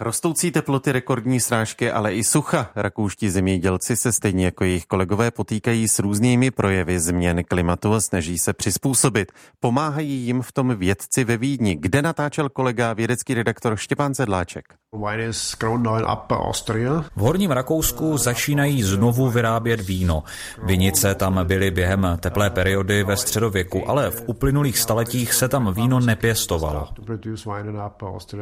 Rostoucí teploty, rekordní srážky, ale i sucha. Rakouští zemědělci se stejně jako jejich kolegové potýkají s různými projevy změn klimatu a snaží se přizpůsobit. Pomáhají jim v tom vědci ve Vídni, kde natáčel kolega vědecký redaktor Štěpán Sedláček. V Horním Rakousku začínají znovu vyrábět víno. Vinice tam byly během teplé periody ve středověku, ale v uplynulých staletích se tam víno nepěstovalo.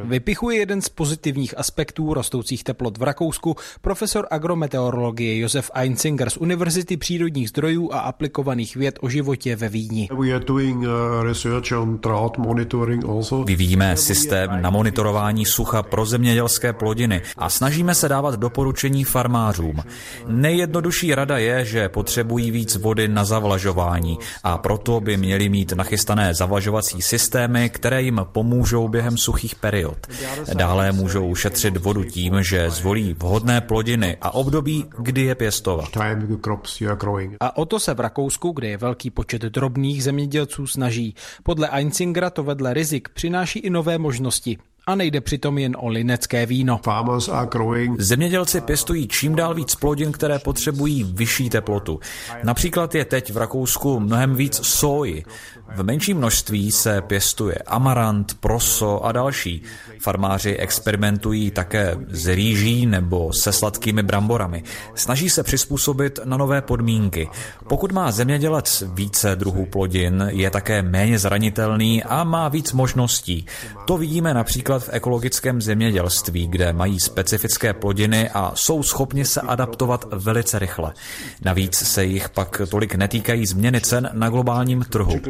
Vypichuje jeden z pozitivních aspektů rostoucích teplot v Rakousku profesor agrometeorologie Josef Einzinger z Univerzity přírodních zdrojů a aplikovaných věd o životě ve Vídni. Vyvíjíme systém na monitorování sucha pro země zemědělské plodiny a snažíme se dávat doporučení farmářům. Nejjednodušší rada je, že potřebují víc vody na zavlažování a proto by měli mít nachystané zavlažovací systémy, které jim pomůžou během suchých period. Dále můžou šetřit vodu tím, že zvolí vhodné plodiny a období, kdy je pěstovat. A o to se v Rakousku, kde je velký počet drobných zemědělců, snaží. Podle Einzingera to vedle rizik přináší i nové možnosti a nejde přitom jen o linecké víno. Zemědělci pěstují čím dál víc plodin, které potřebují vyšší teplotu. Například je teď v Rakousku mnohem víc soji. V menším množství se pěstuje amarant, proso a další. Farmáři experimentují také s rýží nebo se sladkými bramborami. Snaží se přizpůsobit na nové podmínky. Pokud má zemědělec více druhů plodin, je také méně zranitelný a má víc možností. To vidíme například v ekologickém zemědělství, kde mají specifické plodiny a jsou schopni se adaptovat velice rychle. Navíc se jich pak tolik netýkají změny cen na globálním trhu.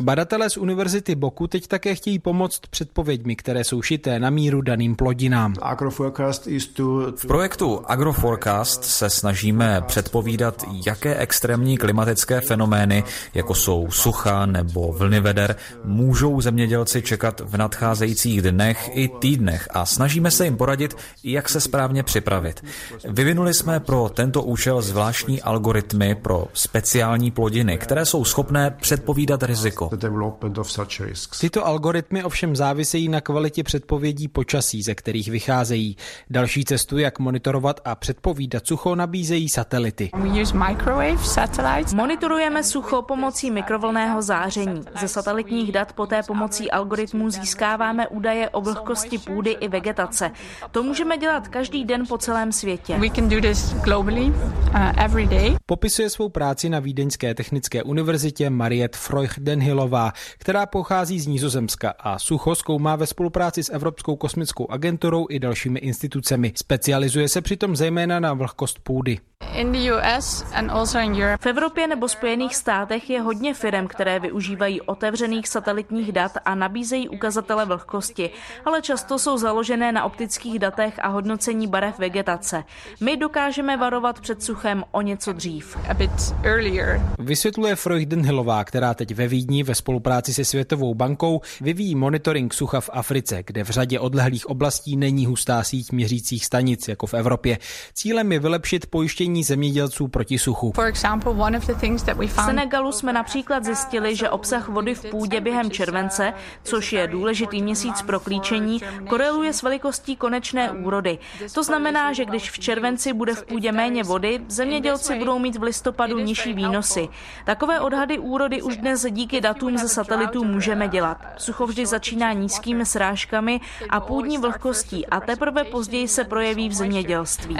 Badatelé z Univerzity Boku teď také chtějí pomoct předpověďmi, které jsou šité na míru daným plodinám. V projektu Agroforecast se snažíme předpovídat, jaké extrémní klimatické fenomény, jako jsou sucha nebo vlny veder, můžou zemědělci čekat v nadcházejících dnech i týdnech a snažíme se jim poradit, jak se správně připravit. Vyvinuli jsme pro tento účel zvláštní algoritmy pro speciální plodiny, které jsou schopné předpovídat riziko. Tyto algoritmy ovšem závisejí na kvalitě předpovědí počasí, ze kterých vycházejí. Další cestu, jak monitorovat a předpovídat sucho, nabízejí satelity. Monitorujeme sucho pomocí mikrovlného záření. Ze satelitních dat poté pomocí algoritmů získáváme údaje o vlhkosti půdy i vegetace. To můžeme dělat každý den po celém světě. Uh, Popisuje svou práci na Vídeňské technické univerzitě Mariet Freuchtenhilová, která pochází z Nizozemska a sucho zkoumá ve spolupráci s Evropskou kosmickou agenturou i dalšími institucemi. Specializuje se přitom zejména na vlhkost půdy. V Evropě nebo Spojených státech je hodně firm, které využívají otevřených satelitních dat a nabízejí ukazatele vlhkosti, ale často jsou založené na optických datech a hodnocení barev vegetace. My dokážeme varovat před suchem o něco dřív. Vysvětluje Freudenhillová, která teď ve Vídni ve spolupráci se Světovou bankou vyvíjí monitoring sucha v Africe, kde v řadě odlehlých oblastí není hustá síť měřících stanic jako v Evropě. Cílem je vylepšit pojištění zemědělců proti suchu. V Senegalu jsme například zjistili, že obsah vody v půdě během července, což je důležitý měsíc pro klíčení, koreluje s velikostí konečné úrody. To znamená, že když v červenci bude v půdě méně vody, zemědělci budou mít v listopadu nižší výnosy. Takové odhady úrody už dnes díky datům ze satelitů můžeme dělat. Sucho vždy začíná nízkými srážkami a půdní vlhkostí a teprve později se projeví v zemědělství.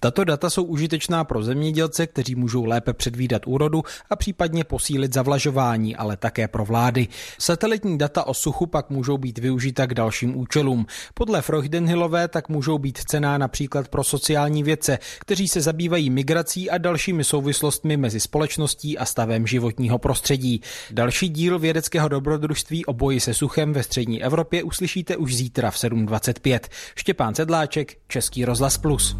Tato data jsou užitečná pro zemědělce, kteří můžou lépe předvídat úrodu a případně posílit zavlažování, ale také pro vlády. Satelitní data o suchu pak můžou být využita k dalším účelům. Podle Freudenhillové tak můžou být cená například pro sociální vědce, kteří se zabývají migrací a dalšími souvislostmi mezi společností a stavem životního prostředí. Další díl vědeckého dobrodružství o boji se suchem ve střední Evropě uslyšíte už zítra v 7.25. Štěpán Sedláček, Český rozhlas Plus.